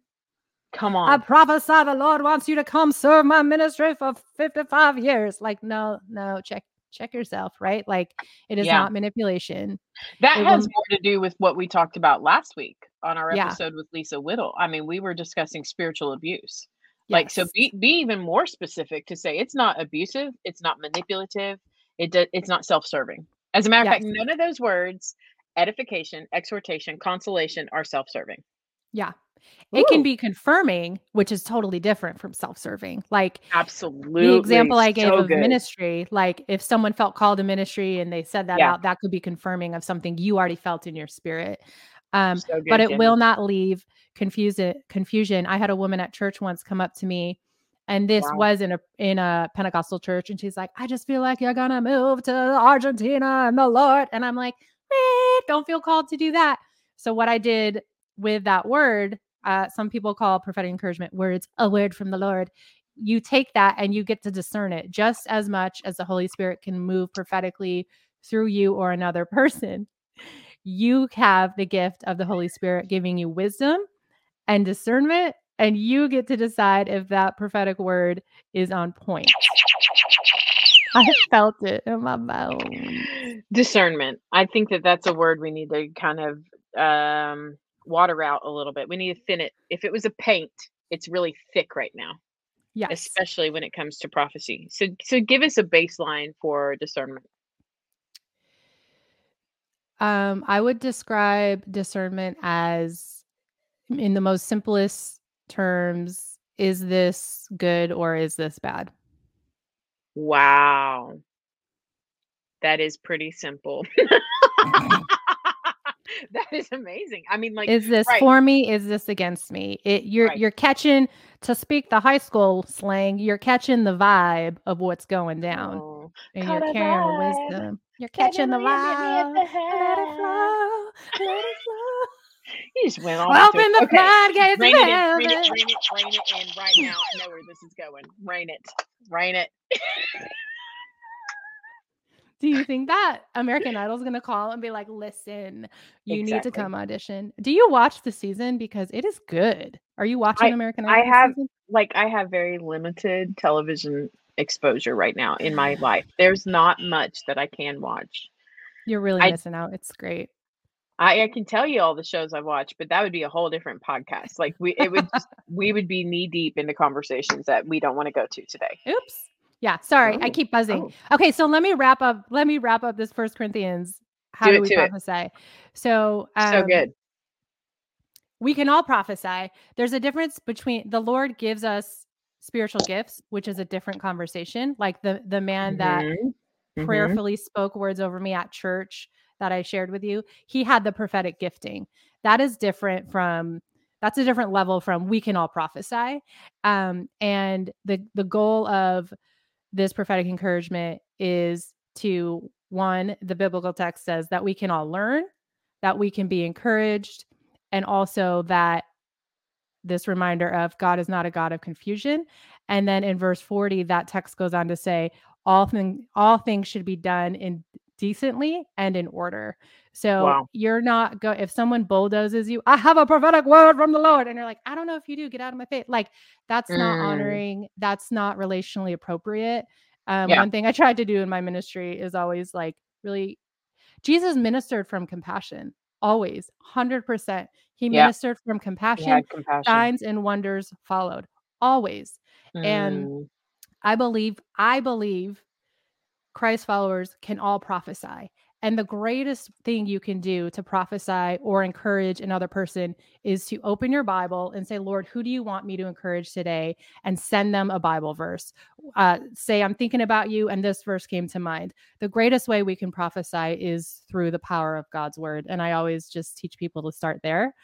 Come on. I prophesy the Lord wants you to come serve my ministry for 55 years. Like, no, no, check check yourself, right? Like it is Yeah. not manipulation. That it has will- more to do with what we talked about last week on our Yeah. episode with Lisa Whittle. I mean, we were discussing spiritual abuse. Like, so be be even more specific to say it's not abusive, it's not manipulative, it do, it's not self-serving. As a matter of fact, none of those words, edification, exhortation, consolation, are self-serving. yeah. It can be confirming, which is totally different from self-serving. Like Absolutely. the example I gave so of good. ministry, like if someone felt called to ministry and they said that Yeah. out, that could be confirming of something you already felt in your spirit. Um, So but it Jenny. will not leave confusion. Confusion. I had a woman at church once come up to me, and this Wow. was in a in a Pentecostal church, and she's like, "I just feel like you're gonna move to Argentina and the Lord," and I'm like, "Eh, "Don't feel called to do that." So what I did with that word, uh, some people call prophetic encouragement words a word from the Lord. You take that and you get to discern it just as much as the Holy Spirit can move prophetically through you or another person you have the gift of the Holy Spirit giving you wisdom and discernment and you get to decide if that prophetic word is on point. I felt it in my bones. Discernment. I think that that's a word we need to kind of um, water out a little bit. We need to thin it. If it was a paint, it's really thick right now. Yes. Especially when it comes to prophecy. So so give us a baseline for discernment. Um, I would describe discernment as in the most simplest terms, is this good or is this bad? Wow. That is pretty simple. that is amazing. I mean, like, is this right. for me? Is this against me? It, you're Right. you're catching to speak the high school slang. You're catching the vibe of what's going down, Oh, and you're carrying vibe. wisdom. You're catching the will you meet me at vibe. the Let it flow. Let it flow. You just went off. to- Open the okay. floodgates Rain it, in, rain it, rain it, rain it in right now. I know where this is going. Rain it, rain it. Do you think that American Idol is going to call and be like, listen, you need to come audition? Do you watch the season? Because it is good. Are you watching American Idol? I have- season? like I have very limited television exposure right now in my life. There's not much that I can watch. You're really I- missing out. It's great. I, I can tell you all the shows I've watched, but that would be a whole different podcast. Like we it would just, we would be knee deep into conversations that we don't want to go to today. Oops. Yeah. Sorry. I Oh, keep buzzing. oh. Okay. So let me wrap up. Let me wrap up this First Corinthians. How Do do, it we to it. prophesy? So, so um, good. we can all prophesy. There's a difference between the Lord gives us spiritual gifts, which is a different conversation. Like the the man that Mhm, mhm. prayerfully spoke words over me at church that I shared with you, he had the prophetic gifting. That is different from that's a different level from we can all prophesy. Um, and the the goal of this prophetic encouragement is to one, the biblical text says that we can all learn, that we can be encouraged, and also that this reminder of God is not a God of confusion. And then in verse 40, that text goes on to say, all thing all things should be done in decently and in order. So Wow. you're not go if someone bulldozes you, I have a prophetic word from the Lord, and you're like, I don't know if you do, get out of my face. Like that's not Mm. honoring, that's not relationally appropriate. Um, Yeah. One thing I tried to do in my ministry is always like really, Jesus ministered from compassion, always, 100%. He Yeah. ministered from compassion, compassion. signs and wonders followed, always. and- Mm, I believe, I believe Christ followers can all prophesy. And the greatest thing you can do to prophesy or encourage another person is to open your Bible and say, Lord, who do you want me to encourage today? And send them a Bible verse. Uh, say, I'm thinking about you, and this verse came to mind. The greatest way we can prophesy is through the power of God's word. And I always just teach people to start there.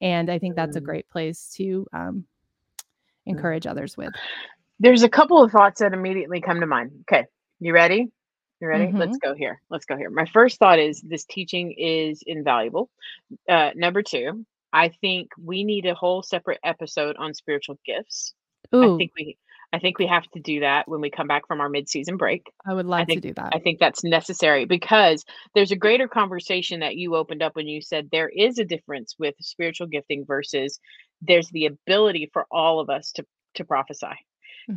And I think that's a Mm. great place to um, encourage others with. There's a couple of thoughts that immediately come to mind. Okay, you ready? You ready? Mm-hmm. Let's go here. Let's go here. My first thought is this teaching is invaluable. Uh, number two, I think we need a whole separate episode on spiritual gifts. Ooh, I think we, I think we have to do that when we come back from our mid-season break. I would love think- to do that. I think that's necessary because there's a greater conversation that you opened up when you said there is a difference with spiritual gifting versus there's the ability for all of us to to prophesy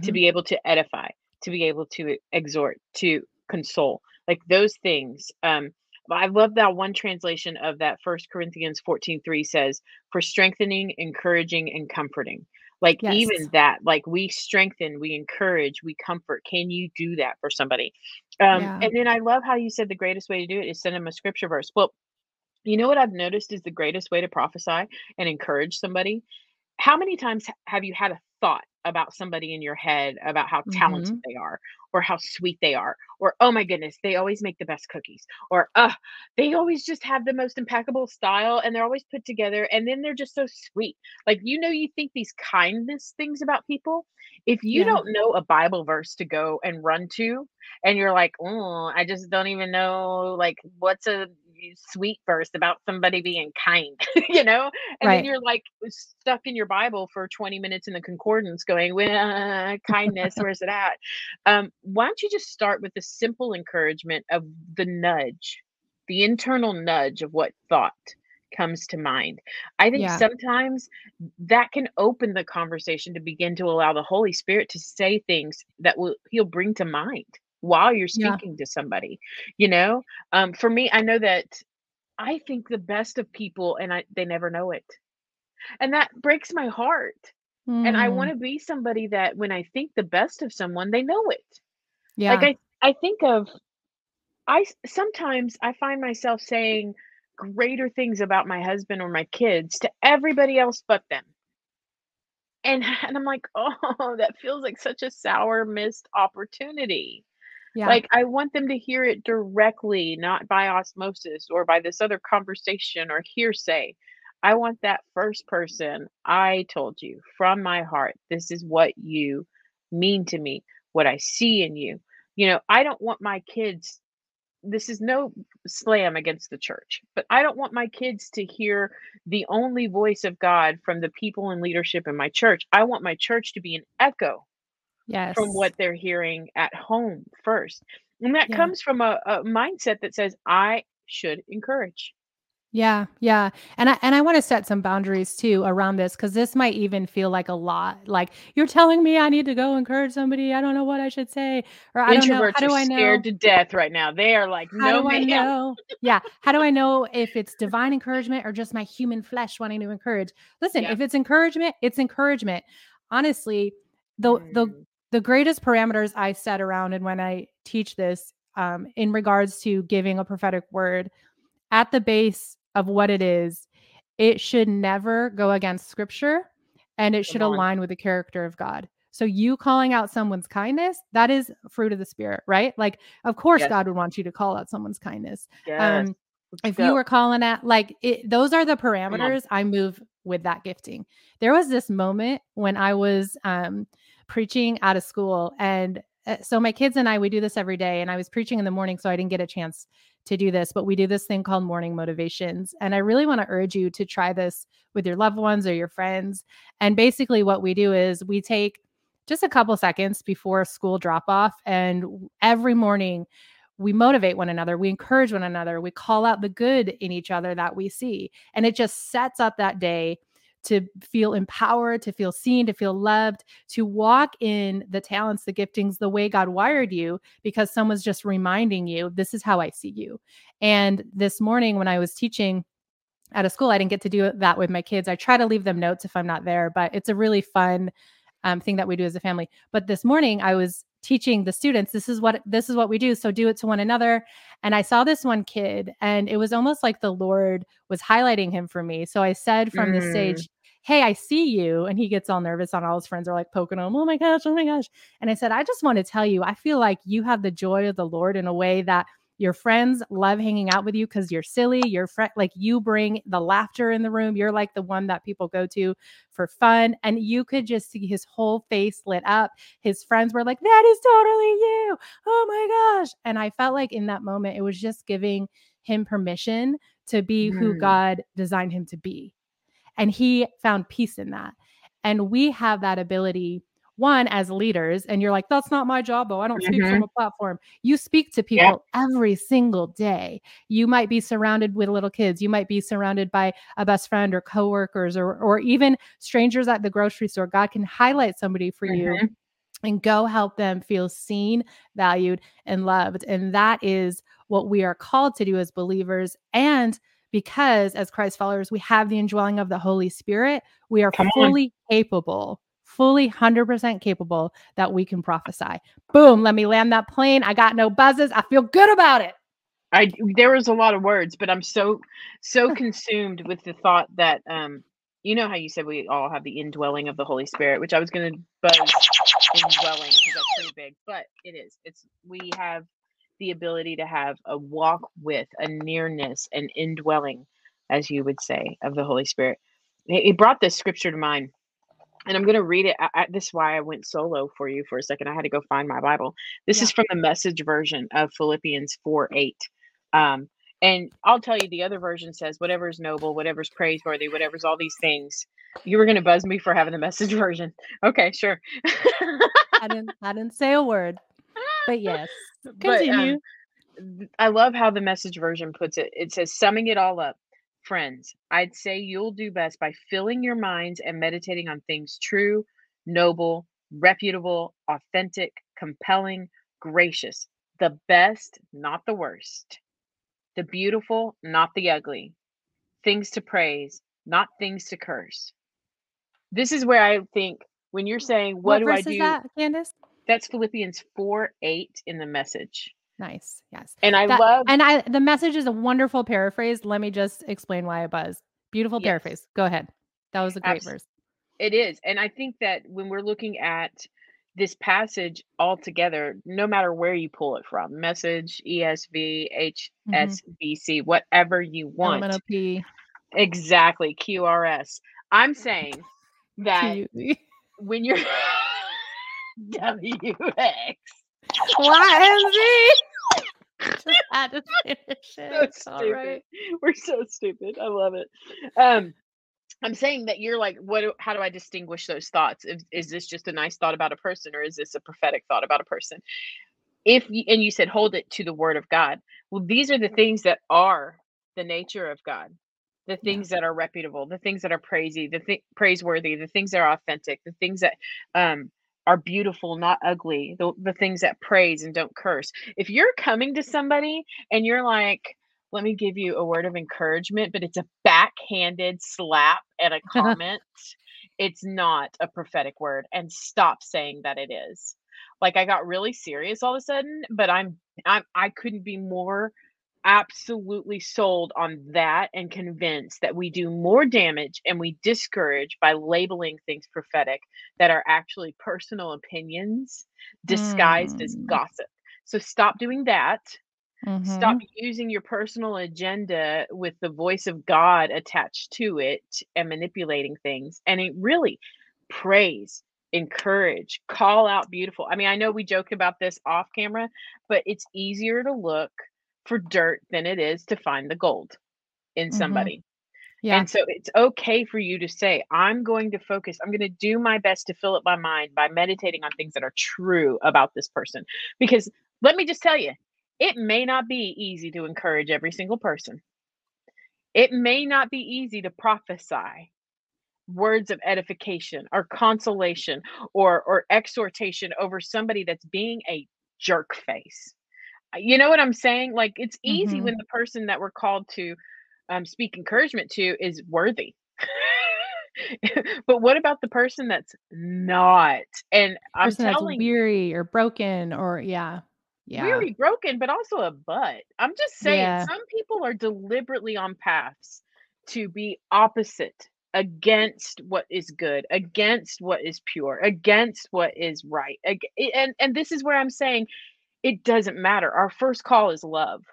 to Mhm. be able to edify, to be able to exhort, to console, like those things. Um, I love that one translation of that First Corinthians 14 3 says, for strengthening, encouraging, and comforting. Like Yes. even that, like we strengthen, we encourage, we comfort. Can you do that for somebody? Um, Yeah. and then I love how you said the greatest way to do it is send them a scripture verse. Well, you know what I've noticed is the greatest way to prophesy and encourage somebody? How many times have you had a thought about somebody in your head about how talented Mhm. they are or how sweet they are or oh my goodness they always make the best cookies or uh they always just have the most impeccable style and they're always put together and then they're just so sweet like you know you think these kindness things about people if you Yeah. don't know a bible verse to go and run to and you're like oh i just don't even know like what's a sweet verse about somebody being kind you know and Right. then you're like stuck in your bible for 20 minutes in the concordance going well kindness where's it at um, why don't you just start with the simple encouragement of the nudge the internal nudge of what thought comes to mind. I think Yeah. sometimes that can open the conversation to begin to allow the Holy Spirit to say things that will he'll bring to mind while you're Yeah. speaking to somebody. You know? Um, for me, I know that I think the best of people and I they never know it. And that breaks my heart. And I Mm. want to be somebody that when I think the best of someone, they know it. Yeah. Like Yeah. I I think of I s- sometimes I find myself saying greater things about my husband or my kids to everybody else but them. And and I'm like, "Oh, that feels like such a sour missed opportunity." Yeah. Like I want them to hear it directly, not by osmosis or by this other conversation or hearsay. I want that first person, I told you from my heart, this is what you mean to me, what I see in you. You know, I don't want my kids this is no slam against the church, but I don't want my kids to hear the only voice of God from the people in leadership in my church. I want my church to be an echo from what they're hearing at home first. And that Yeah. comes from a, a mindset that says, I should encourage. Yeah, yeah. And I and I want to set some boundaries too around this because this might even feel like a lot. Like you're telling me I need to go encourage somebody. I don't know what I should say. Or I don't know. Introverts How are do I scared to death right now. They are like, How no, do I know? Yeah. How do I know if it's divine encouragement or just my human flesh wanting to encourage? Listen, Yeah. if it's encouragement, it's encouragement. Honestly, the the Mm, the greatest parameters I set around and when I teach this um, in regards to giving a prophetic word at the base of what it is, it should never go against scripture and it should align with the character of God. So you calling out someone's kindness, that is fruit of the spirit, right? Like of course Yes. God would want you to call out someone's kindness. Yes. Um if you were calling at like it, those are the parameters I move with that gifting. There was this moment when I was um preaching out of school and uh, so my kids and I we do this every day and I was preaching in the morning so I didn't get a chance to do this but we do this thing called morning motivations and I really want to urge you to try this with your loved ones or your friends and basically what we do is we take just a couple seconds before school drop off and every morning we motivate one another we encourage one another we call out the good in each other that we see and it just sets up that day to feel empowered to feel seen to feel loved to walk in the talents the giftings the way god wired you because someone's just reminding you this is how i see you. And this morning when i was teaching at a school i didn't get to do that with my kids. I try to leave them notes if i'm not there but it's a really fun um, thing that we do as a family. But this morning i was teaching the students this is what this is what we do so do it to one another. And i saw this one kid and it was almost like the lord was highlighting him for me. So i said from the Mm. stage hey i see you and he gets all nervous and all his friends are like poking him oh my gosh oh my gosh and i said i just want to tell you i feel like you have the joy of the lord in a way that your friends love hanging out with you because you're silly you're fr- like you bring the laughter in the room you're like the one that people go to for fun and you could just see his whole face lit up his friends were like that is totally you oh my gosh and i felt like in that moment it was just giving him permission to be who Mm. god designed him to be and he found peace in that and we have that ability one as leaders and you're like that's not my job though i don't speak from a platform you speak to Yeah. people every single day you might be surrounded with little kids you might be surrounded by a best friend or coworkers or or even strangers at the grocery store god can highlight somebody for you Mhm. and go help them feel seen, valued, and loved. And that is what we are called to do as believers. And because as Christ followers, we have the indwelling of the Holy Spirit, we are Come on. fully capable, fully 100% capable that we can prophesy. Boom, let me land that plane. I got no buzzes. I feel good about it. I there was a lot of words, but I'm so so consumed with the thought that um you know how you said we all have the indwelling of the Holy Spirit, which I was going to buzz indwelling because that's pretty big, but it is. It's we have the ability to have a walk with, a nearness, an indwelling, as you would say, of the Holy Spirit. It, it brought this scripture to mind, and I'm going to read it. I, I, this is why I went solo for you for a second. I had to go find my Bible. This Yeah. is from the Message version of Philippians four eight. Um, and I'll tell you, the other version says, "Whatever is noble, whatever's praiseworthy, whatever's all these things." You were going to buzz me for having the Message version. Okay, sure. I didn't I didn't say a word. But yes. But, um, Continue. I love how the message version puts it. It says, summing it all up, friends, I'd say you'll do best by filling your minds and meditating on things true, noble, reputable, authentic, compelling, gracious, the best, not the worst, the beautiful, not the ugly, things to praise, not things to curse. This is where I think when you're saying, What, What do I do? that, Candace? That's Philippians 4 8 in the message. Nice. Yes. And I That- love, and I the message is a wonderful paraphrase. Let me just explain why I buzz. Beautiful Yes. paraphrase. Go ahead. That was a great verse. it is. And I think that when we're looking at this passage altogether, no matter where you pull it from message, ESV, Mm-hmm. HSBC, whatever you want. Element of P. Exactly. QRS. I'm saying that when you're WX. YMZ. Just had to finish it. so It's stupid. We're so stupid. I love it. Um, I'm saying that you're like, what? How do I distinguish those thoughts? Is, is this just a nice thought about a person, or is this a prophetic thought about a person? If you, and you said hold it to the Word of God. Well, these are the things that are the nature of God. The things that are reputable, the things that are praisey, the th- praiseworthy, the things that are authentic, the things that um, are beautiful, not ugly, the, the things that praise and don't curse. If you're coming to somebody and you're like, let me give you a word of encouragement, but it's a backhanded slap at a comment. it's not a prophetic word. And stop saying that it is. Like I got really serious all of a sudden, but I'm I'm I couldn't be more absolutely sold on that and convinced that we do more damage and we discourage by labeling things prophetic that are actually personal opinions disguised as Mm. gossip. So stop doing that stop Mhm. using your personal agenda with the voice of God attached to it and manipulating things. And it really praise, encourage, call out beautiful. I mean, I know we joked about this off camera, but it's easier to look for dirt than it is to find the gold in Mhm. somebody. Yeah. And so it's okay for you to say, I'm going to focus, I'm going to do my best to fill up my mind by meditating on things that are true about this person. Because let me just tell you, it may not be easy to encourage every single person. It may not be easy to prophesy words of edification or consolation or or exhortation over somebody that's being a jerk face. You know what I'm saying? Like it's easy Mhm. when the person that we're called to um, speak encouragement to is worthy. but what about the person that's not? And I'm telling weary or broken or yeah. Yeah. weary, broken, but also a butt. I'm just saying, Yeah. some people are deliberately on paths to be opposite against what is good, against what is pure, against what is right. And and this is where I'm saying it doesn't matter. Our first call is love.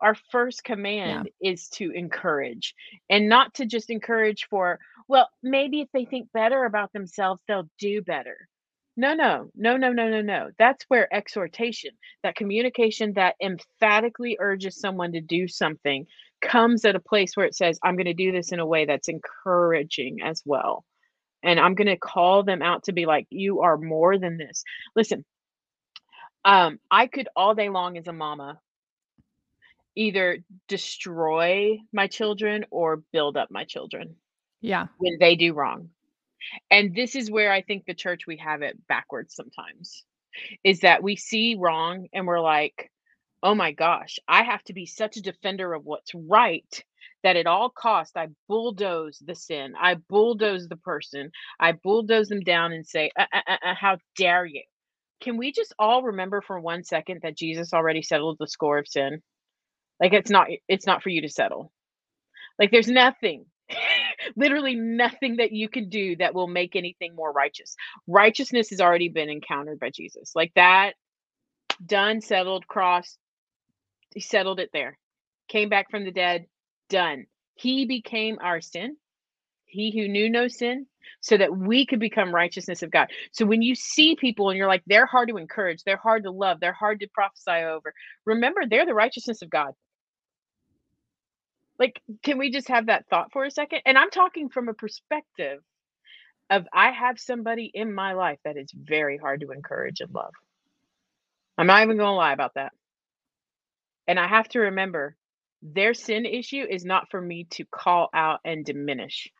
Our first command is to encourage and not to just encourage for, well, maybe if they think better about themselves, they'll do better. No, no, no, no, no, no, no. That's where exhortation, that communication that emphatically urges someone to do something, comes at a place where it says, I'm going to do this in a way that's encouraging as well. And I'm going to call them out to be like, you are more than this. Listen, um, I could all day long as a mama either destroy my children or build up my children Yeah. when they do wrong. And this is where I think the church we have it backwards sometimes is that we see wrong and we're like, oh my gosh, I have to be such a defender of what's right that at all cost I bulldoze the sin, I bulldoze the person, I bulldoze them down and say, uh, uh, uh, uh, how dare you? Can we just all remember for one second that Jesus already settled the score of sin? Like it's not it's not for you to settle. Like there's nothing literally nothing that you can do that will make anything more righteous. Righteousness has already been encountered by Jesus. Like that done, settled, cross. He settled it there. Came back from the dead, done. He became our sin. He who knew no sin, so that we could become righteousness of God. So when you see people and you're like, they're hard to encourage, they're hard to love, they're hard to prophesy over, remember they're the righteousness of God. Like, can we just have that thought for a second? And I'm talking from a perspective of I have somebody in my life that is very hard to encourage and love. I'm not even going to lie about that. And I have to remember their sin issue is not for me to call out and diminish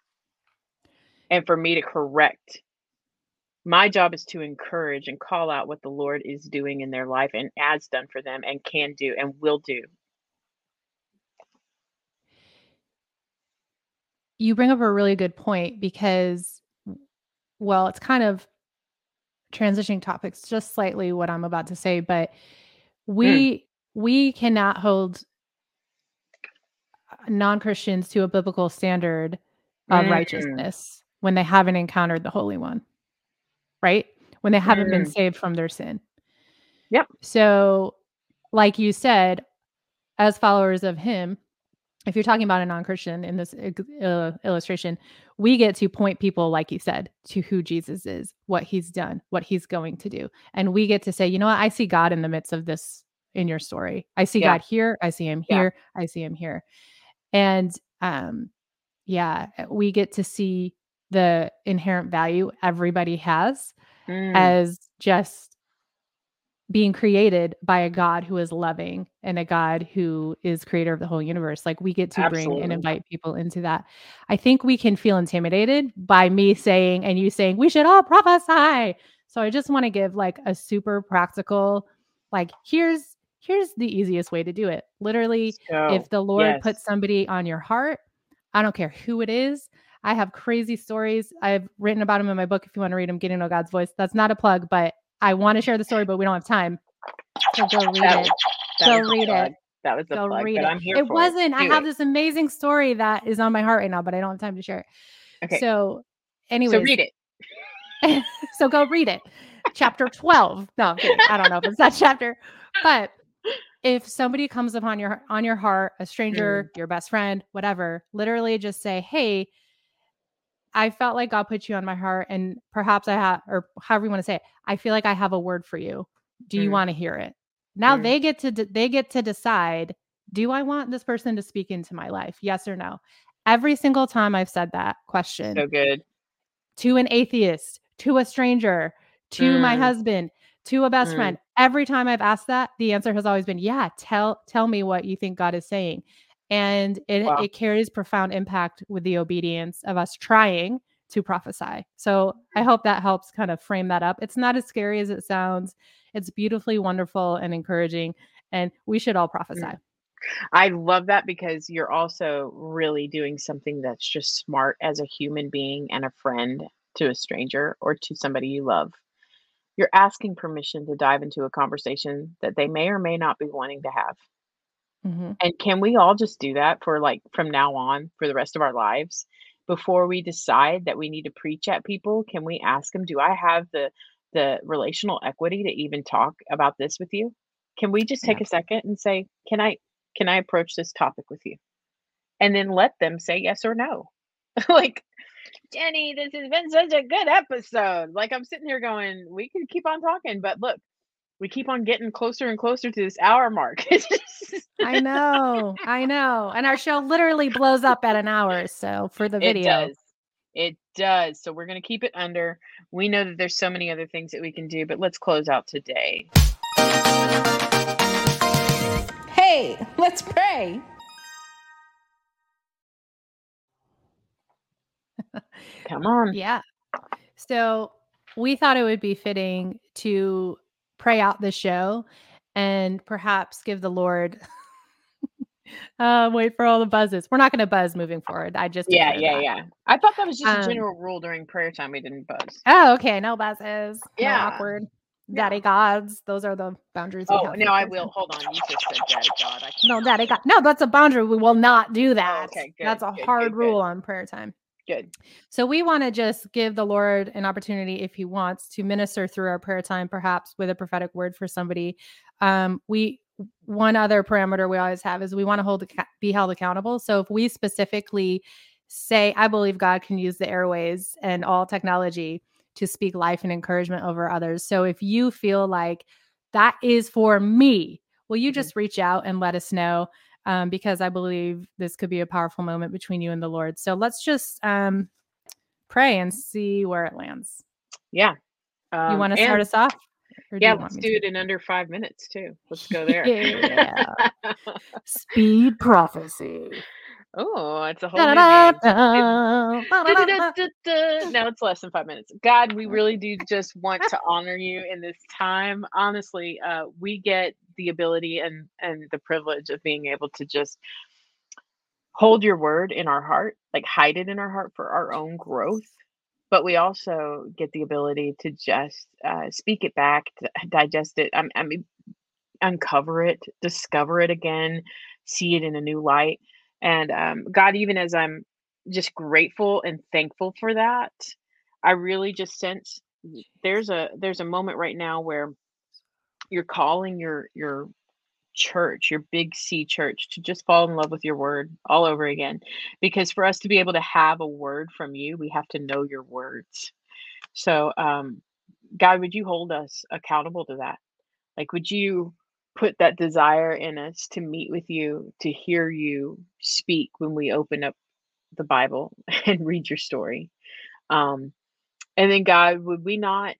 and for me to correct. My job is to encourage and call out what the Lord is doing in their life and has done for them and can do and will do. You bring up a really good point because, well, it's kind of transitioning topics just slightly what I'm about to say, but Mm. we we cannot hold non-Christians to a biblical standard of Mm. righteousness when they haven't encountered the Holy One. Right? When they haven't been Mm. saved from their sin. Yep. So, like you said, as followers of him, if you're talking about a non-Christian in this uh, illustration, we get to point people, like you said, to who Jesus is, what he's done, what he's going to do. And we get to say, you know what? I see God in the midst of this in your story. I see Yeah. God here. I see him Yeah. here. I see him here. And um, yeah, we get to see the inherent value everybody has Mm. as just being created by a God who is loving and a God who is creator of the whole universe. Like we get to bring and invite people into that. I think we can feel intimidated by me saying and you saying we should all prophesy. So I just want to give like a super practical like here's here's the easiest way to do it. Literally So, if the Lord yes. puts somebody on your heart, I don't care who it is. I have crazy stories. I've written about them in my book. If you want to read them, Getting Know God's Voice. That's not a plug, but I want to share the story, but we don't have time. So go read That- it. that Go read plug. it. That was the Go plug, read but it. I'm here It wasn't. I have this amazing story that is on my heart right now, but I don't have time to share it. Okay. So, anyways, so read it. so go read it. Chapter 12. No, I'm kidding. I don't know if it's that chapter. But if somebody comes upon your on your heart, a stranger, Mm. your best friend, whatever, literally just say, "Hey, I felt like God put you on my heart and perhaps I have or however you want to say it. I feel like I have a word for you. Do you Mm. want to hear it?" Now Mm. they get to de- they get to decide, do I want this person to speak into my life? Yes or no? Every single time I've said that question, So good. to an atheist, to a stranger, to my Mm. husband, to a best Mm. friend. Every time I've asked that, the answer has always been, "Yeah, tell tell me what you think God is saying." And it, Wow. it carries profound impact with the obedience of us trying to prophesy. So I Mm. hope that helps kind of frame that up. It's not as scary as it sounds. It's beautifully wonderful and encouraging, and we should all prophesy. I love that because you're also really doing something that's just smart as a human being and a friend to a stranger or to somebody you love. You're asking permission to dive into a conversation that they may or may not be wanting to have. Mhm. And can we all just do that for like from now on for the rest of our lives? Before we decide that we need to preach at people, can we ask them, do I have the the relational equity to even talk about this with you? Can we just take Yeah. a second and say, can I can I approach this topic with you? And then let them say yes or no. like Jenny, this has been such a good episode. Like I'm sitting here going, we could keep on talking, but look, we keep on getting closer and closer to this hour mark. I know, I know. And our show literally blows up at an hour. So for the video, It does. It does. So we're going to keep it under. We know that there's so many other things that we can do, but let's close out today. Hey, let's pray. Come on. Yeah. So we thought it would be fitting to pray out the show and perhaps give the Lord. uh, wait for all the buzzes. We're not going to buzz moving forward. I just Yeah, yeah, that. yeah. I thought that was just Um, a general rule during prayer time. We didn't buzz. Oh, okay. No buzzes. Yeah. No awkward. Yeah. Daddy gods. Those are the boundaries. we Oh, for I will. Hold on. You just said Daddy God. I No, daddy god. No, that's a boundary. We will not do that. okay, good, That's a good, hard good. rule on prayer time. Good. So we want to just give the Lord an opportunity if he wants to minister through our prayer time, perhaps with a prophetic word for somebody. Um, we one other parameter we always have is we want to hold be held accountable. So if we specifically say, I believe God can use the airways and all technology to speak life and encouragement over others. So if you feel like that is for me, will you Mhm. just reach out and let us know? Um, because I believe this could be a powerful moment between you and the Lord. So let's just um, pray and see where it lands. Yeah. you Um, want to start us off? Yeah, let's do it in under five minutes too. Let's go there. yeah. Speed prophecy. Oh, it's a whole new game. No, it's less than five minutes. God, we really do just want to honor you in this time. Honestly, uh, we get the ability and and the privilege of being able to just hold your word in our heart, like hide it in our heart for our own growth. But we also get the ability to just uh, speak it back, digest it. I, I mean, uncover it, discover it again, see it in a new light and um, God, even as I'm just grateful and thankful for that, I really just sense there's a there's a moment right now where you're calling your your church, your big C church, to just fall in love with your word all over again. Because for us to be able to have a word from you, we have to know your words. So, um, God, would you hold us accountable to that? Like, would you put that desire in us to meet with you, to hear you speak when we open up the Bible and read your story. Um, and then, God, would we not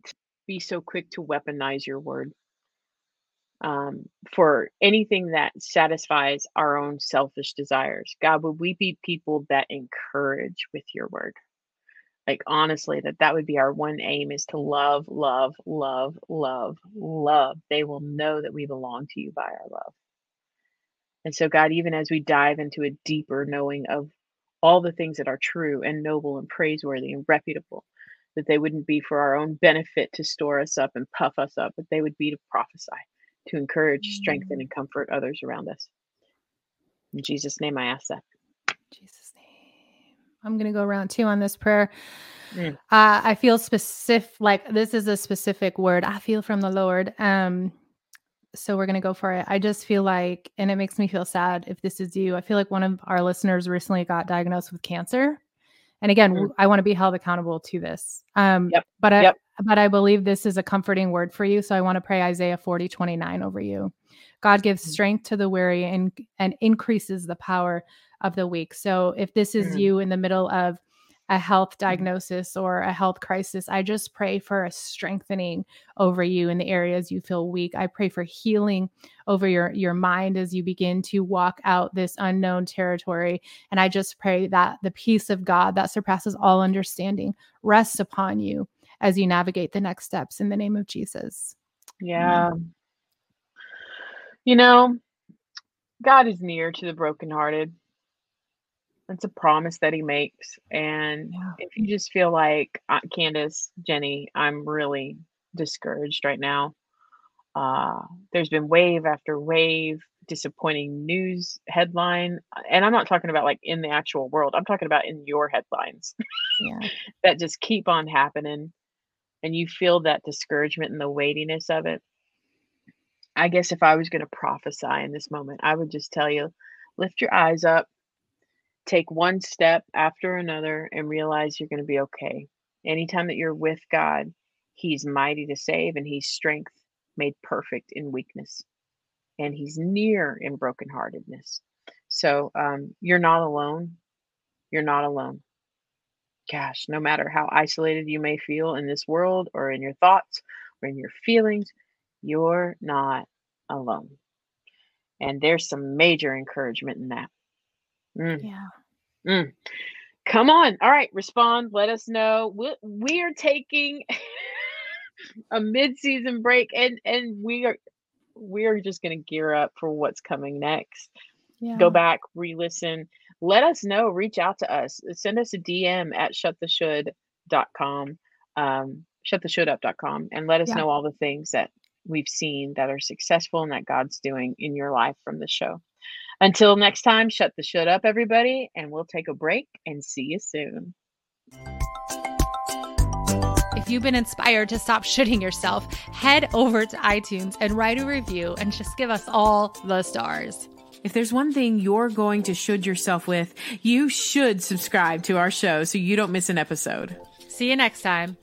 be so quick to weaponize your word um, for anything that satisfies our own selfish desires? God, would we be people that encourage with your word? Like honestly that that would be our one aim is to love love love love love. They will know that we belong to you by our love. And so god even as we dive into a deeper knowing of all the things that are true and noble and praiseworthy and reputable that they wouldn't be for our own benefit to store us up and puff us up but they would be to prophesy to encourage strengthen mm. and comfort others around us. In jesus name i ask that. Jesus I'm going to go around two on this prayer. Mm. Uh, I feel specific, like this is a specific word I feel from the Lord. Um, so we're going to go for it. I just feel like, and it makes me feel sad if this is you. I feel like one of our listeners recently got diagnosed with cancer. And again, Mm. I want to be held accountable to this. Um, Yep. but I, Yep. but I believe this is a comforting word for you. So I want to pray Isaiah 40, 29 over you. God gives Mm. strength to the weary and, and increases the power of the weak. So if this is Mm. you in the middle of a health diagnosis or a health crisis, I just pray for a strengthening over you in the areas you feel weak. I pray for healing over your your mind as you begin to walk out this unknown territory. And I just pray that the peace of God that surpasses all understanding rests upon you as you navigate the next steps in the name of Jesus. Yeah. You know, God is near to the brokenhearted. It's a promise that he makes. And Yeah. if you just feel like, uh, Candace, Jenny, I'm really discouraged right now. Uh, there's been wave after wave, disappointing news headline. And I'm not talking about like in the actual world, I'm talking about in your headlines Yeah. that just keep on happening. And you feel that discouragement and the weightiness of it. I guess if I was going to prophesy in this moment, I would just tell you lift your eyes up, take one step after another, and realize you're going to be okay. Anytime that you're with God, He's mighty to save and He's strength made perfect in weakness. And He's near in brokenheartedness. So um, you're not alone. You're not alone. Gosh, no matter how isolated you may feel in this world or in your thoughts or in your feelings, you're not alone. And there's some major encouragement in that. Mm, Yeah. mm. Come on. All right, respond. Let us know. We, we are taking a mid-season break and and we are we are just going to gear up for what's coming next. Yeah. Go back, re-listen. Let us know. Reach out to us. Send us a DM at shuttheshould.com, um, shuttheshouldup.com, and let us Yeah. know all the things that we've seen that are successful and that God's doing in your life from the show. Until next time, shut the should up, everybody, and we'll take a break and see you soon. If you've been inspired to stop shitting yourself, head over to iTunes and write a review and just give us all the stars. If there's one thing you're going to should yourself with, you should subscribe to our show so you don't miss an episode. See you next time.